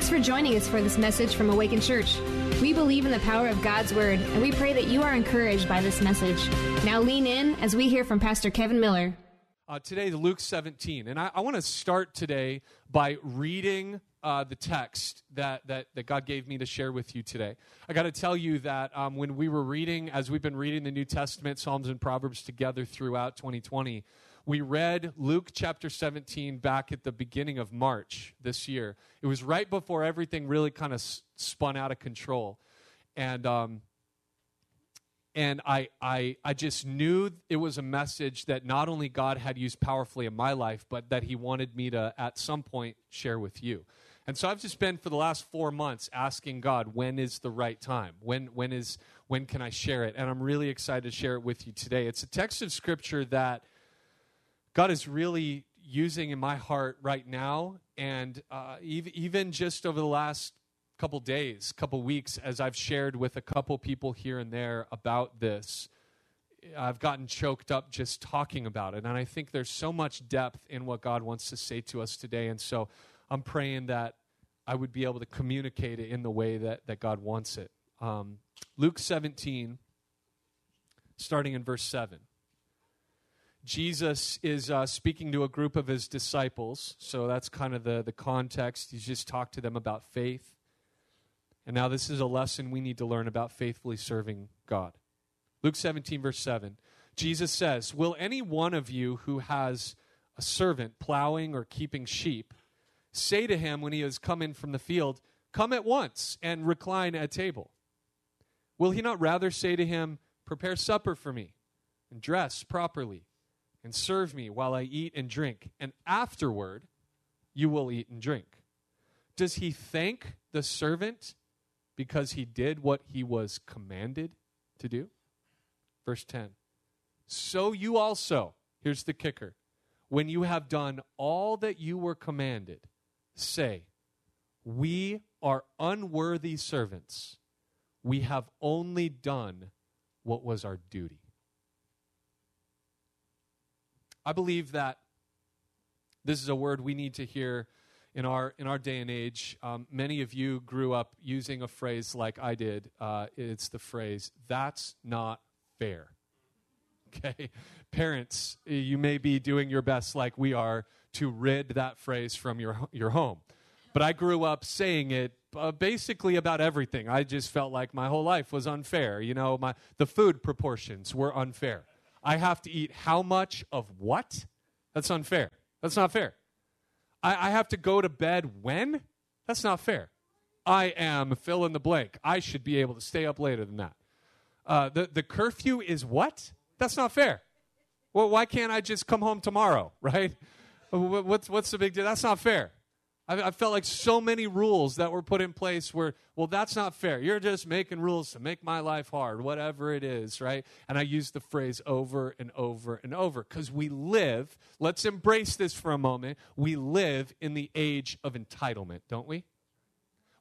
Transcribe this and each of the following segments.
Thanks for joining us for this message from Awaken Church. We believe in the power of God's Word, and we pray that you are encouraged by this message. Now lean in as we hear from Pastor Kevin Miller. Uh, today Luke 17, and I, I want to start today by reading uh, the text that, that, that God gave me to share with you today. I got to tell you that um, when we were reading, as we've been reading the New Testament, Psalms and Proverbs together throughout 2020, we read Luke chapter 17 back at the beginning of March this year. It was right before everything really kind of s- spun out of control. And, um, and I, I, I just knew it was a message that not only God had used powerfully in my life, but that He wanted me to, at some point, share with you. And so I've just been for the last four months asking God, when is the right time? When, when, is, when can I share it? And I'm really excited to share it with you today. It's a text of Scripture that God is really using in my heart right now, and uh, even just over the last couple days, couple weeks, as I've shared with a couple people here and there about this, I've gotten choked up just talking about it. And I think there's so much depth in what God wants to say to us today. And so I'm praying that I would be able to communicate it in the way that, that God wants it. Um, Luke 17, starting in verse 7. Jesus is uh, speaking to a group of his disciples. So that's kind of the, the context. He's just talked to them about faith. And now this is a lesson we need to learn about faithfully serving God. Luke 17, verse 7. Jesus says, Will any one of you who has a servant plowing or keeping sheep say to him when he has come in from the field, Come at once and recline at table? Will he not rather say to him, Prepare supper for me and dress properly? And serve me while I eat and drink, and afterward you will eat and drink. Does he thank the servant because he did what he was commanded to do? Verse 10. So you also, here's the kicker, when you have done all that you were commanded, say, We are unworthy servants. We have only done what was our duty. I believe that this is a word we need to hear in our in our day and age. Um, many of you grew up using a phrase like I did. Uh, it's the phrase "That's not fair." Okay, parents, you may be doing your best, like we are, to rid that phrase from your your home. But I grew up saying it uh, basically about everything. I just felt like my whole life was unfair. You know, my the food proportions were unfair. I have to eat how much of what? That's unfair. That's not fair. I, I have to go to bed when? That's not fair. I am fill in the blank. I should be able to stay up later than that. Uh, the, the curfew is what? That's not fair. Well, why can't I just come home tomorrow, right? What's, what's the big deal? That's not fair. I, I felt like so many rules that were put in place were, well, that's not fair. You're just making rules to make my life hard, whatever it is, right? And I use the phrase over and over and over because we live, let's embrace this for a moment, we live in the age of entitlement, don't we?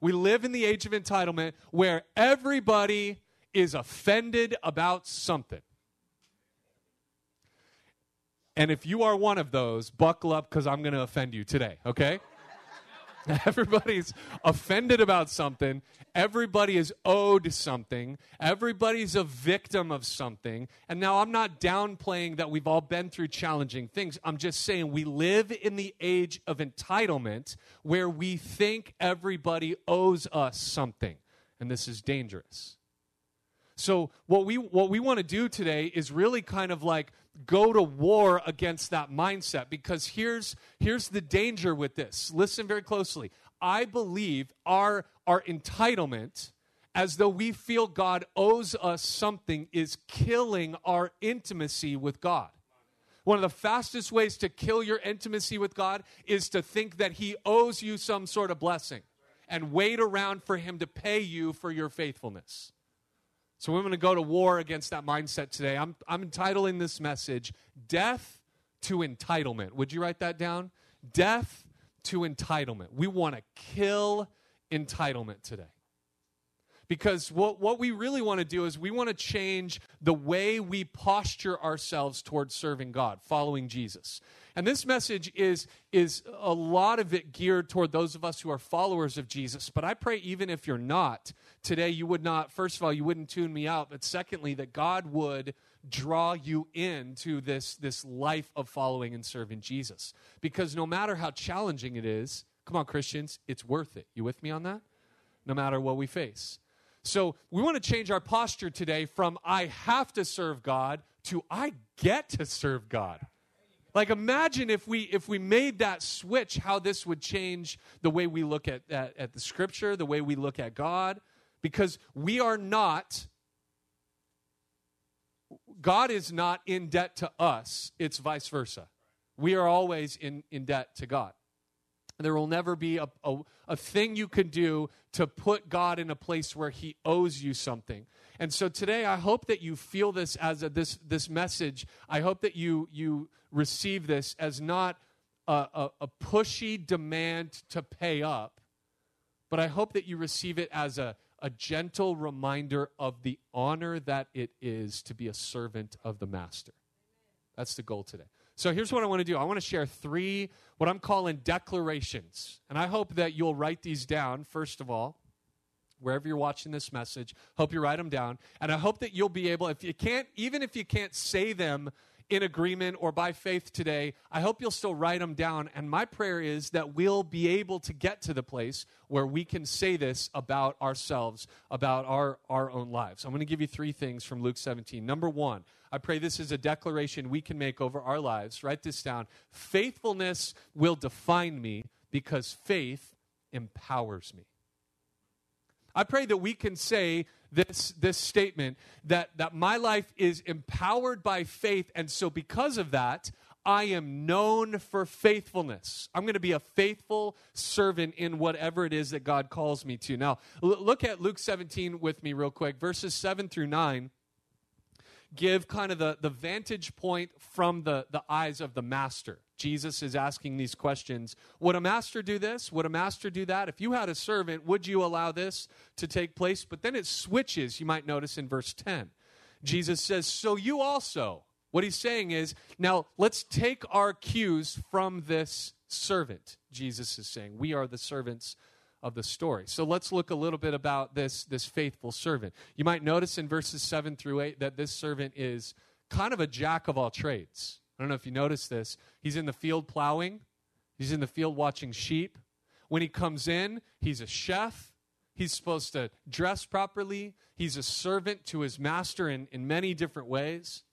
We live in the age of entitlement where everybody is offended about something. And if you are one of those, buckle up because I'm going to offend you today, okay? Everybody's offended about something. Everybody is owed something. Everybody's a victim of something. And now I'm not downplaying that we've all been through challenging things. I'm just saying we live in the age of entitlement where we think everybody owes us something. And this is dangerous. So what we what we want to do today is really kind of like go to war against that mindset because here's here's the danger with this. Listen very closely. I believe our our entitlement as though we feel God owes us something is killing our intimacy with God. One of the fastest ways to kill your intimacy with God is to think that He owes you some sort of blessing and wait around for Him to pay you for your faithfulness. So we're going to go to war against that mindset today. I'm, I'm entitling this message, Death to Entitlement. Would you write that down? Death to Entitlement. We want to kill entitlement today. Because what, what we really want to do is we want to change the way we posture ourselves towards serving God, following Jesus. And this message is, is a lot of it geared toward those of us who are followers of Jesus. But I pray, even if you're not, today you would not, first of all, you wouldn't tune me out. But secondly, that God would draw you into this, this life of following and serving Jesus. Because no matter how challenging it is, come on, Christians, it's worth it. You with me on that? No matter what we face. So we want to change our posture today from I have to serve God to I get to serve God. Like imagine if we if we made that switch, how this would change the way we look at, at, at the scripture, the way we look at God, because we are not God is not in debt to us, it's vice versa. We are always in, in debt to God. There will never be a, a, a, thing you can do to put God in a place where He owes you something. And so today, I hope that you feel this as a, this, this message. I hope that you, you receive this as not a, a, a pushy demand to pay up, but I hope that you receive it as a, a gentle reminder of the honor that it is to be a servant of the Master. That's the goal today. So here's what I want to do I want to share three, what I'm calling declarations. And I hope that you'll write these down, first of all, wherever you're watching this message. Hope you write them down. And I hope that you'll be able, if you can't, even if you can't say them in agreement or by faith today, I hope you'll still write them down. And my prayer is that we'll be able to get to the place where we can say this about ourselves, about our, our own lives. I'm going to give you three things from Luke 17. Number one, I pray this is a declaration we can make over our lives. Write this down. Faithfulness will define me because faith empowers me. I pray that we can say this, this statement that, that my life is empowered by faith, and so because of that, I am known for faithfulness. I'm going to be a faithful servant in whatever it is that God calls me to. Now, look at Luke 17 with me, real quick. Verses 7 through 9 give kind of the, the vantage point from the, the eyes of the master. Jesus is asking these questions Would a master do this? Would a master do that? If you had a servant, would you allow this to take place? But then it switches, you might notice in verse 10. Jesus says, So you also. What he's saying is, now let's take our cues from this servant. Jesus is saying, We are the servants of the story. So let's look a little bit about this, this faithful servant. You might notice in verses 7 through 8 that this servant is kind of a jack of all trades. I don't know if you noticed this. He's in the field plowing, he's in the field watching sheep. When he comes in, he's a chef. He's supposed to dress properly. He's a servant to his master in, in many different ways.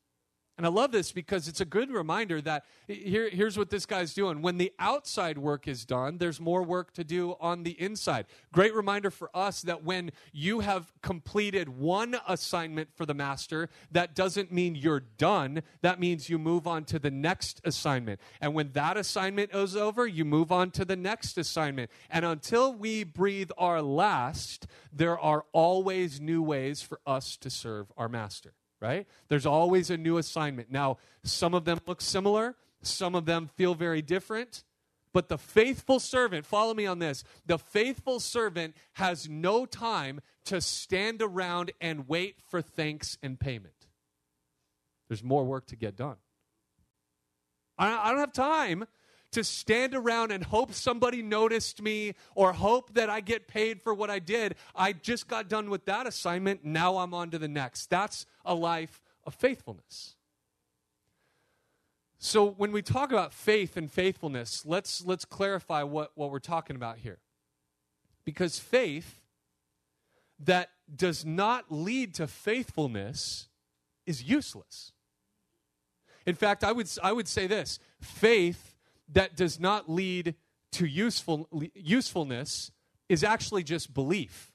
And I love this because it's a good reminder that here, here's what this guy's doing. When the outside work is done, there's more work to do on the inside. Great reminder for us that when you have completed one assignment for the master, that doesn't mean you're done. That means you move on to the next assignment. And when that assignment is over, you move on to the next assignment. And until we breathe our last, there are always new ways for us to serve our master right? There's always a new assignment. Now, some of them look similar, some of them feel very different. But the faithful servant, follow me on this, the faithful servant has no time to stand around and wait for thanks and payment. There's more work to get done. I don't have time to stand around and hope somebody noticed me or hope that I get paid for what I did. I just got done with that assignment. Now I'm on to the next. That's a life of faithfulness. So when we talk about faith and faithfulness, let's, let's clarify what, what we're talking about here. Because faith that does not lead to faithfulness is useless. In fact, I would, I would say this faith that does not lead to useful, usefulness is actually just belief.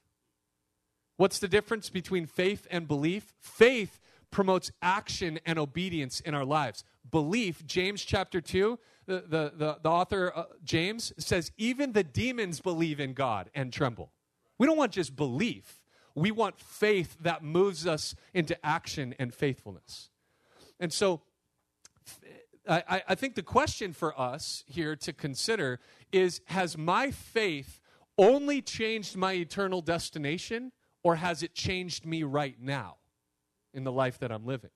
What's the difference between faith and belief? Faith promotes action and obedience in our lives. Belief, James chapter 2, the, the, the, the author, uh, James, says, even the demons believe in God and tremble. We don't want just belief, we want faith that moves us into action and faithfulness. And so, I, I think the question for us here to consider is Has my faith only changed my eternal destination, or has it changed me right now in the life that I'm living?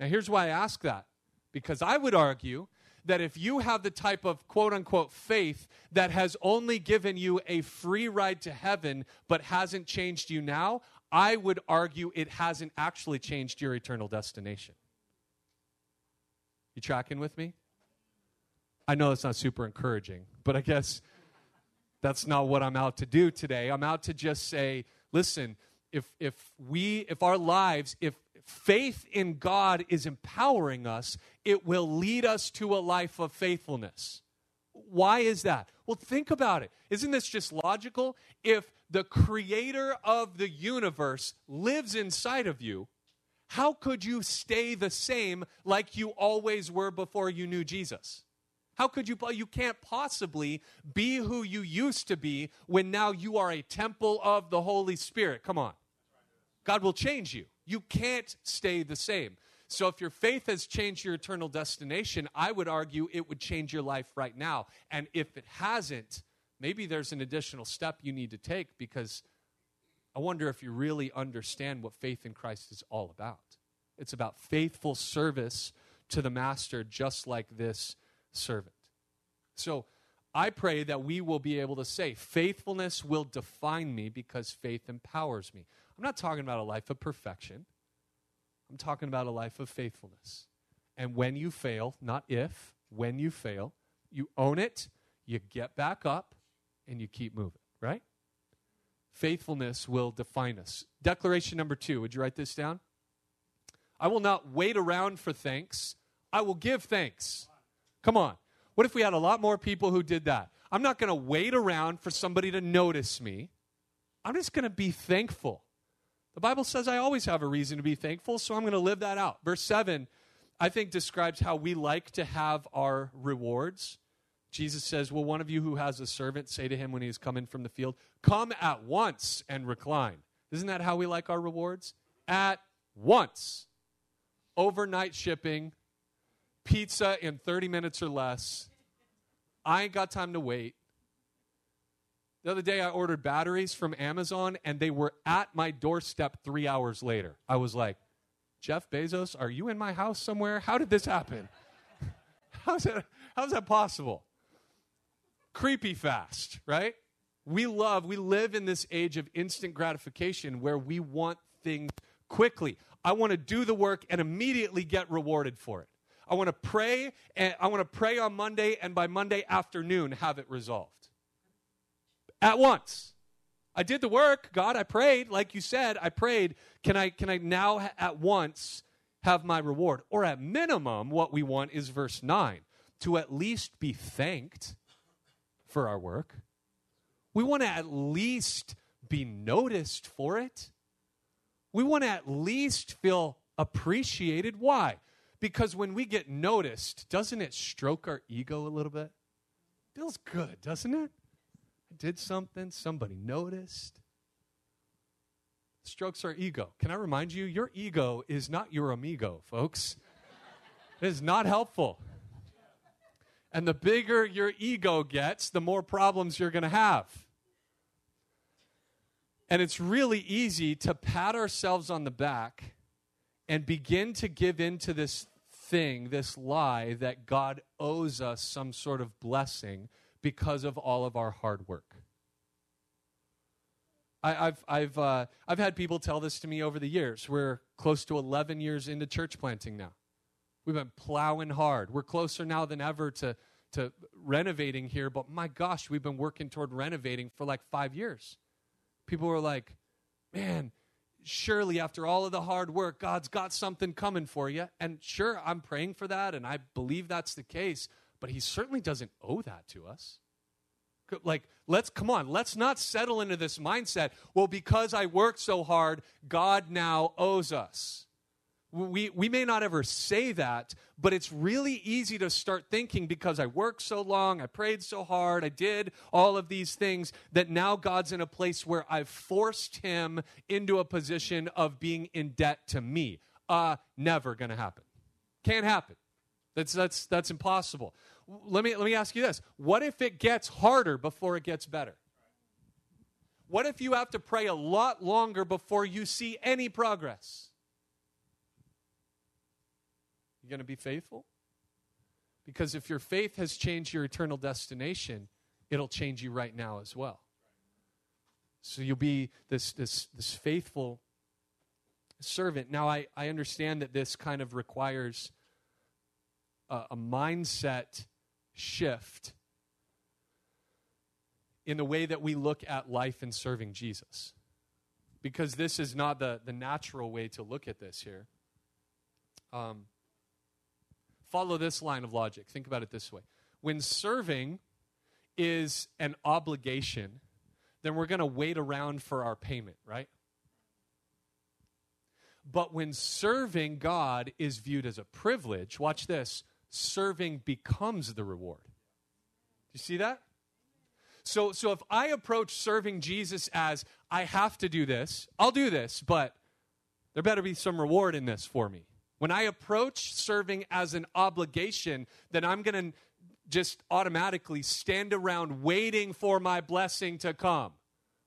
Now, here's why I ask that. Because I would argue that if you have the type of quote unquote faith that has only given you a free ride to heaven but hasn't changed you now, I would argue it hasn't actually changed your eternal destination. You tracking with me? I know it's not super encouraging, but I guess that's not what I'm out to do today. I'm out to just say, listen, if if we if our lives, if faith in God is empowering us, it will lead us to a life of faithfulness. Why is that? Well, think about it. Isn't this just logical? If the creator of the universe lives inside of you, how could you stay the same like you always were before you knew Jesus? How could you? You can't possibly be who you used to be when now you are a temple of the Holy Spirit. Come on. God will change you. You can't stay the same. So if your faith has changed your eternal destination, I would argue it would change your life right now. And if it hasn't, maybe there's an additional step you need to take because I wonder if you really understand what faith in Christ is all about. It's about faithful service to the master, just like this servant. So I pray that we will be able to say, faithfulness will define me because faith empowers me. I'm not talking about a life of perfection, I'm talking about a life of faithfulness. And when you fail, not if, when you fail, you own it, you get back up, and you keep moving, right? Faithfulness will define us. Declaration number two, would you write this down? I will not wait around for thanks, I will give thanks. Come on. What if we had a lot more people who did that? I'm not going to wait around for somebody to notice me. I'm just going to be thankful. The Bible says I always have a reason to be thankful, so I'm going to live that out. Verse 7, I think, describes how we like to have our rewards. Jesus says, Will one of you who has a servant say to him when he's coming from the field, Come at once and recline? Isn't that how we like our rewards? At once. Overnight shipping, pizza in 30 minutes or less. I ain't got time to wait. The other day, I ordered batteries from Amazon, and they were at my doorstep three hours later. I was like, Jeff Bezos, are you in my house somewhere? How did this happen? how's, that, how's that possible? Creepy fast, right? We love, we live in this age of instant gratification where we want things quickly. I want to do the work and immediately get rewarded for it. I want to pray and I want to pray on Monday and by Monday afternoon have it resolved. At once. I did the work, God, I prayed, like you said, I prayed. Can I can I now at once have my reward? Or at minimum what we want is verse 9, to at least be thanked for our work. We want to at least be noticed for it. We want to at least feel appreciated. Why? Because when we get noticed, doesn't it stroke our ego a little bit? Feels good, doesn't it? I did something, somebody noticed. Strokes our ego. Can I remind you, your ego is not your amigo, folks. It is not helpful. And the bigger your ego gets, the more problems you're going to have. And it's really easy to pat ourselves on the back and begin to give in to this thing, this lie that God owes us some sort of blessing because of all of our hard work. I, have I've, uh, I've had people tell this to me over the years. We're close to 11 years into church planting now. We've been plowing hard. We're closer now than ever to, to renovating here, but my gosh, we've been working toward renovating for like five years. People were like, man, surely after all of the hard work, God's got something coming for you. And sure, I'm praying for that, and I believe that's the case, but He certainly doesn't owe that to us. Like, let's come on, let's not settle into this mindset. Well, because I worked so hard, God now owes us we, we may not ever say that, but it's really easy to start thinking because I worked so long, I prayed so hard, I did all of these things, that now God's in a place where I've forced him into a position of being in debt to me. Uh, never going to happen. Can't happen. That's, that's, that's impossible. Let me, let me ask you this what if it gets harder before it gets better? What if you have to pray a lot longer before you see any progress? You going to be faithful? Because if your faith has changed your eternal destination, it'll change you right now as well. So you'll be this, this, this faithful servant. Now, I, I understand that this kind of requires a, a mindset shift in the way that we look at life and serving Jesus. Because this is not the, the natural way to look at this here. Um, follow this line of logic. Think about it this way when serving is an obligation, then we're going to wait around for our payment, right? But when serving God is viewed as a privilege, watch this serving becomes the reward. Do you see that? So, so if I approach serving Jesus as I have to do this, I'll do this, but there better be some reward in this for me. When I approach serving as an obligation, then I'm going to just automatically stand around waiting for my blessing to come,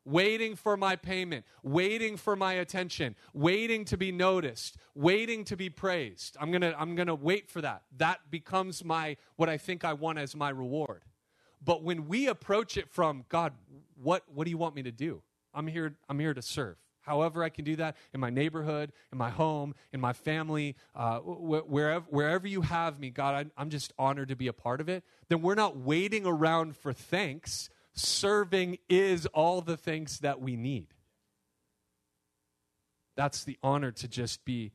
waiting for my payment, waiting for my attention, waiting to be noticed, waiting to be praised. I'm going to I'm going to wait for that. That becomes my what I think I want as my reward. But when we approach it from God, what what do you want me to do? I'm here I'm here to serve however I can do that in my neighborhood, in my home, in my family, uh, wh- wherever, wherever you have me, God, I, I'm just honored to be a part of it, then we're not waiting around for thanks. Serving is all the things that we need. That's the honor to just be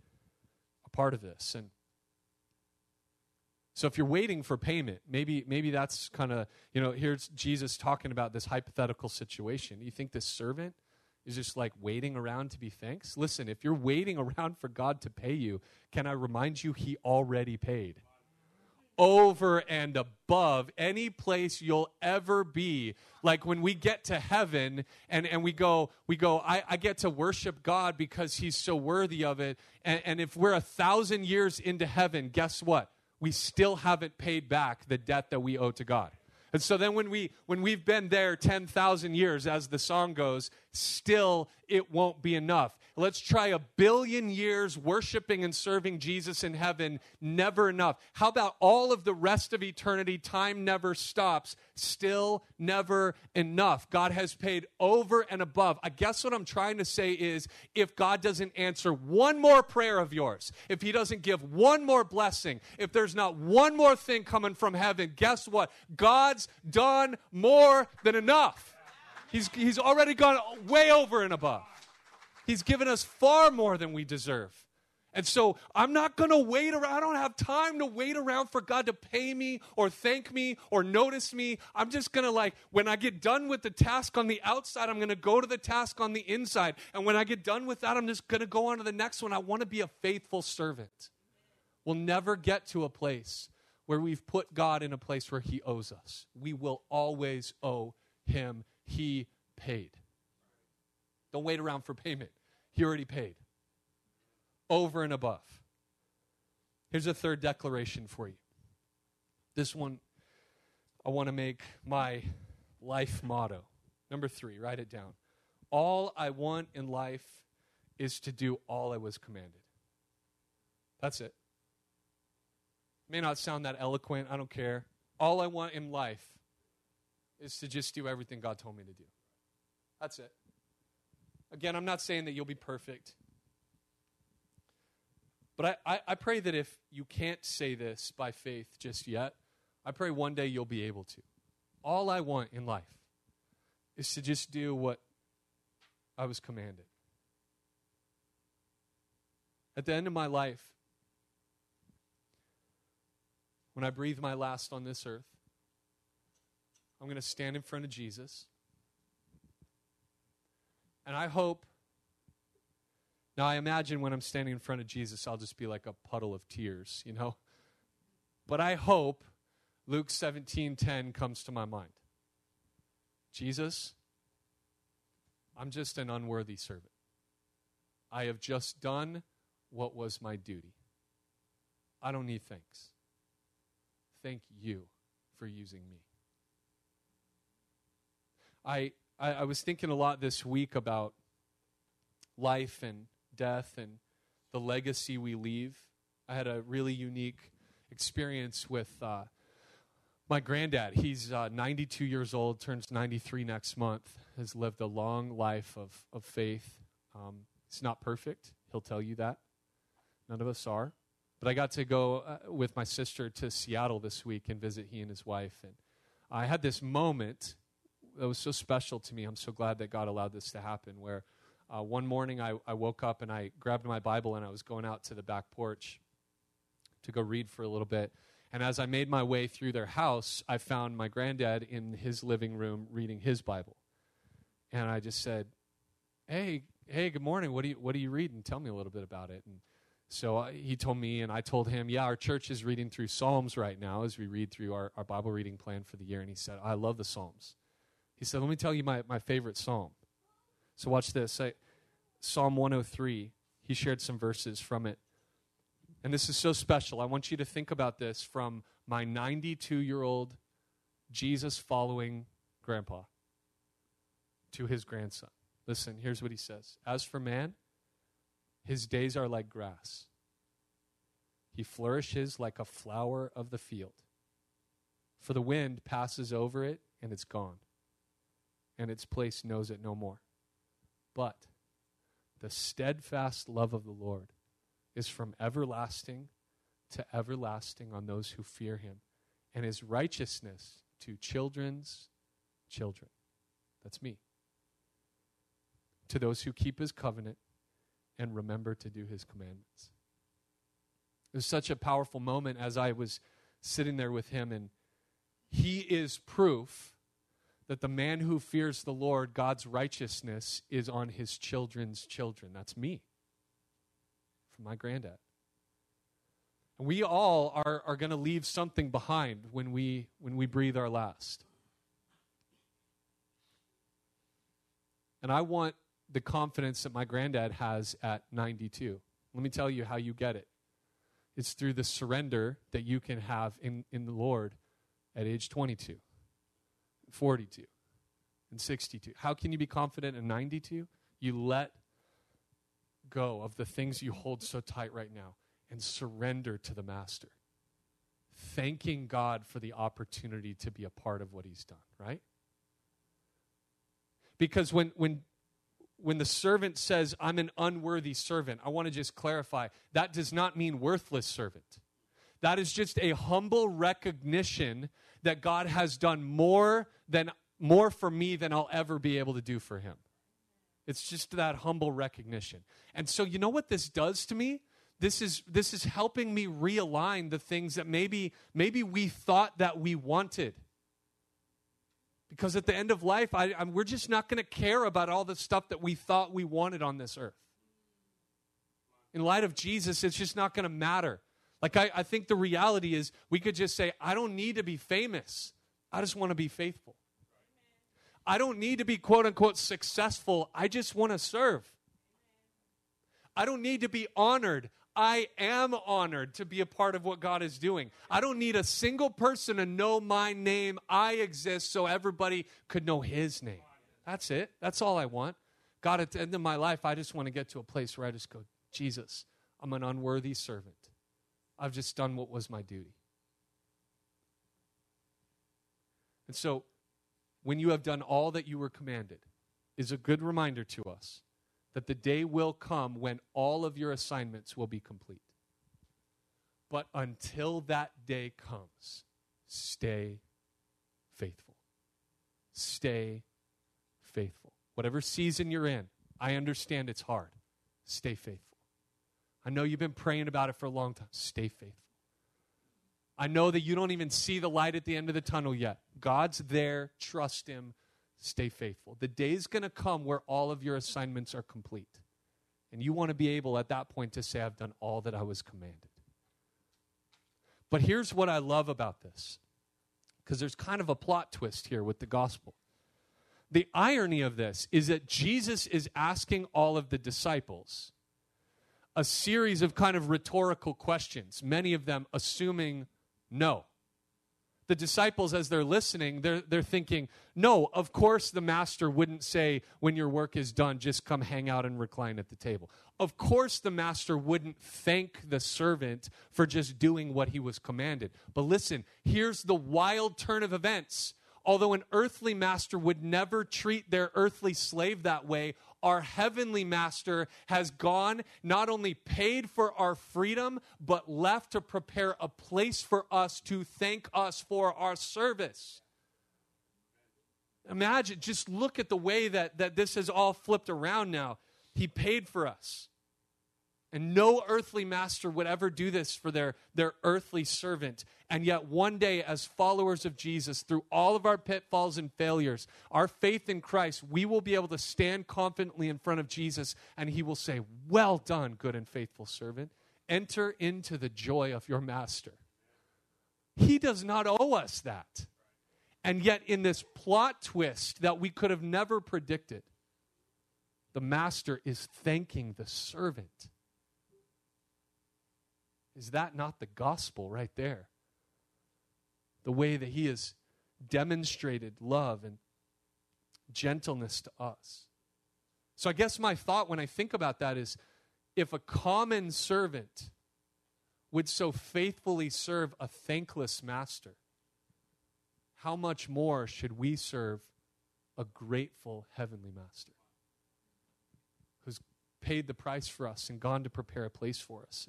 a part of this. And so if you're waiting for payment, maybe maybe that's kind of, you know, here's Jesus talking about this hypothetical situation. You think this servant is just like waiting around to be thanks. Listen, if you're waiting around for God to pay you, can I remind you, He already paid? Over and above any place you'll ever be. Like when we get to heaven and, and we go, we go, I, I get to worship God because He's so worthy of it. And, and if we're a thousand years into heaven, guess what? We still haven't paid back the debt that we owe to God. And so then when we when we've been there 10,000 years as the song goes, still it won't be enough. Let's try a billion years worshiping and serving Jesus in heaven, never enough. How about all of the rest of eternity? Time never stops, still never enough. God has paid over and above. I guess what I'm trying to say is if God doesn't answer one more prayer of yours, if He doesn't give one more blessing, if there's not one more thing coming from heaven, guess what? God's done more than enough. He's, he's already gone way over and above. He's given us far more than we deserve. And so I'm not going to wait around. I don't have time to wait around for God to pay me or thank me or notice me. I'm just going to, like, when I get done with the task on the outside, I'm going to go to the task on the inside. And when I get done with that, I'm just going to go on to the next one. I want to be a faithful servant. We'll never get to a place where we've put God in a place where He owes us. We will always owe Him. He paid. Don't wait around for payment. He already paid. Over and above. Here's a third declaration for you. This one I want to make my life motto. Number three, write it down. All I want in life is to do all I was commanded. That's it. May not sound that eloquent, I don't care. All I want in life is to just do everything God told me to do. That's it. Again, I'm not saying that you'll be perfect. But I, I, I, pray that if you can't say this by faith just yet, I pray one day you'll be able to. All I want in life is to just do what I was commanded. At the end of my life, when I breathe my last on this earth, I'm going to stand in front of Jesus. And I hope, now I imagine when I'm standing in front of Jesus, I'll just be like a puddle of tears, you know? But I hope Luke 17:10 comes to my mind. Jesus, I'm just an unworthy servant. I have just done what was my duty. I don't need thanks. Thank you for using me. I I, I was thinking a lot this week about life and death and the legacy we leave. I had a really unique experience with uh, my granddad. He's uh, 92 years old, turns 93 next month, has lived a long life of, of faith. Um, it's not perfect, he'll tell you that. None of us are. But I got to go uh, with my sister to Seattle this week and visit he and his wife. And I had this moment that was so special to me. I'm so glad that God allowed this to happen. Where uh, one morning I, I woke up and I grabbed my Bible and I was going out to the back porch to go read for a little bit. And as I made my way through their house, I found my granddad in his living room reading his Bible. And I just said, "Hey, hey, good morning. What do you what are you reading? Tell me a little bit about it." And so he told me, and I told him, yeah, our church is reading through Psalms right now as we read through our, our Bible reading plan for the year. And he said, I love the Psalms. He said, let me tell you my, my favorite Psalm. So watch this. I, Psalm 103, he shared some verses from it. And this is so special. I want you to think about this from my 92 year old Jesus following grandpa to his grandson. Listen, here's what he says As for man, his days are like grass. He flourishes like a flower of the field. For the wind passes over it and it's gone, and its place knows it no more. But the steadfast love of the Lord is from everlasting to everlasting on those who fear him, and his righteousness to children's children. That's me. To those who keep his covenant and remember to do his commandments. It was such a powerful moment as I was sitting there with him, and he is proof that the man who fears the Lord, God's righteousness, is on his children's children. That's me, from my granddad. And we all are, are going to leave something behind when we, when we breathe our last. And I want the confidence that my granddad has at 92. Let me tell you how you get it. It's through the surrender that you can have in, in the Lord at age 22, 42, and 62. How can you be confident in 92? You let go of the things you hold so tight right now and surrender to the Master. Thanking God for the opportunity to be a part of what He's done, right? Because when, when when the servant says, I'm an unworthy servant, I want to just clarify that does not mean worthless servant. That is just a humble recognition that God has done more than more for me than I'll ever be able to do for him. It's just that humble recognition. And so you know what this does to me? This is this is helping me realign the things that maybe maybe we thought that we wanted because at the end of life, I, I, we're just not going to care about all the stuff that we thought we wanted on this earth. In light of Jesus, it's just not going to matter. Like, I, I think the reality is we could just say, I don't need to be famous, I just want to be faithful. I don't need to be quote unquote successful, I just want to serve. I don't need to be honored. I am honored to be a part of what God is doing. I don't need a single person to know my name. I exist so everybody could know his name. That's it. That's all I want. God, at the end of my life, I just want to get to a place where I just go, Jesus, I'm an unworthy servant. I've just done what was my duty. And so, when you have done all that you were commanded, is a good reminder to us that the day will come when all of your assignments will be complete. But until that day comes, stay faithful. Stay faithful. Whatever season you're in, I understand it's hard. Stay faithful. I know you've been praying about it for a long time. Stay faithful. I know that you don't even see the light at the end of the tunnel yet. God's there. Trust Him stay faithful. The day is going to come where all of your assignments are complete. And you want to be able at that point to say, I've done all that I was commanded. But here's what I love about this because there's kind of a plot twist here with the gospel. The irony of this is that Jesus is asking all of the disciples a series of kind of rhetorical questions, many of them assuming no. the disciples, as they're listening, they're, they're thinking, no, of course the master wouldn't say, when your work is done, just come hang out and recline at the table. Of course the master wouldn't thank the servant for just doing what he was commanded. But listen, here's the wild turn of events. Although an earthly master would never treat their earthly slave that way, our heavenly master has gone, not only paid for our freedom, but left to prepare a place for us to thank us for our service. Imagine, just look at the way that, that this has all flipped around now. He paid for us. And no earthly master would ever do this for their, their earthly servant. And yet, one day, as followers of Jesus, through all of our pitfalls and failures, our faith in Christ, we will be able to stand confidently in front of Jesus and he will say, Well done, good and faithful servant. Enter into the joy of your master. He does not owe us that. And yet, in this plot twist that we could have never predicted, the master is thanking the servant is that not the gospel right there? The way that he has demonstrated love and gentleness to us. So I guess my thought when I think about that is if a common servant would so faithfully serve a thankless master, how much more should we serve a grateful heavenly master who's paid the price for us and gone to prepare a place for us?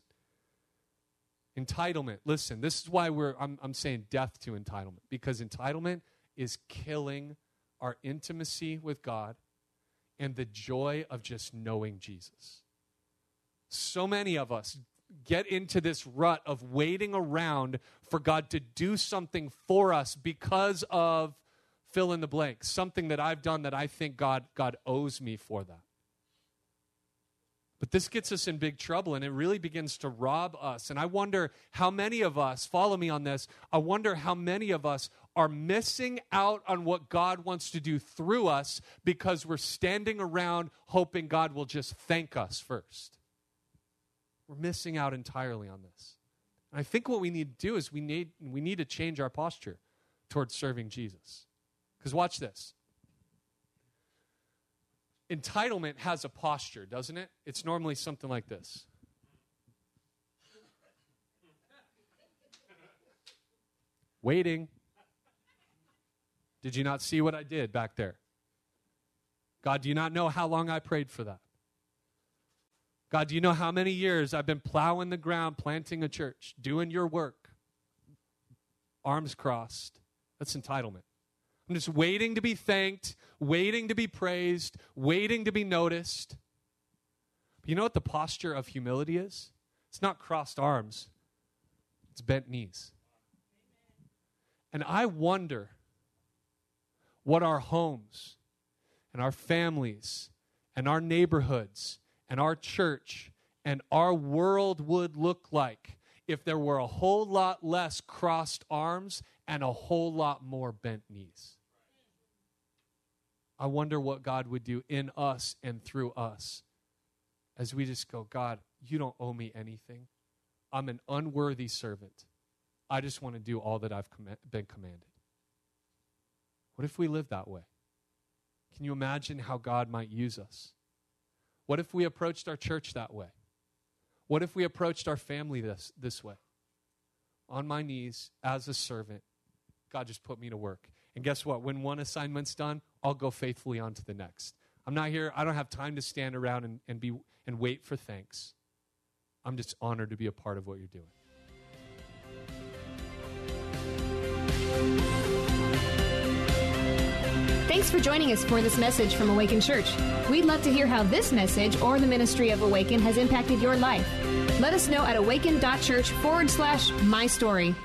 Entitlement. Listen, this is why we're I'm, I'm saying death to entitlement because entitlement is killing our intimacy with God and the joy of just knowing Jesus. So many of us get into this rut of waiting around for God to do something for us because of fill in the blank, something that I've done that I think God God owes me for that. But this gets us in big trouble and it really begins to rob us. And I wonder how many of us, follow me on this, I wonder how many of us are missing out on what God wants to do through us because we're standing around hoping God will just thank us first. We're missing out entirely on this. And I think what we need to do is we need, we need to change our posture towards serving Jesus. Because watch this entitlement has a posture, doesn't it? It's normally something like this. Waiting. Did you not see what I did back there? God, do you not know how long I prayed for that? God, do you know how many years I've been plowing the ground, planting a church, doing your work? Arms crossed. That's entitlement. I'm just waiting to be thanked, waiting to be praised, waiting to be noticed. But you know what the posture of humility is? It's not crossed arms, it's bent knees. And I wonder what our homes and our families and our neighborhoods and our church and our world would look like if there were a whole lot less crossed arms and a whole lot more bent knees. I wonder what God would do in us and through us as we just go, God, you don't owe me anything. I'm an unworthy servant. I just want to do all that I've com- been commanded. What if we live that way? Can you imagine how God might use us? What if we approached our church that way? What if we approached our family this, this way? On my knees as a servant, God just put me to work. And guess what? When one assignment's done, I'll go faithfully on to the next. I'm not here, I don't have time to stand around and, and, be, and wait for thanks. I'm just honored to be a part of what you're doing. Thanks for joining us for this message from Awaken Church. We'd love to hear how this message or the ministry of Awaken has impacted your life. Let us know at awaken.church forward slash my story.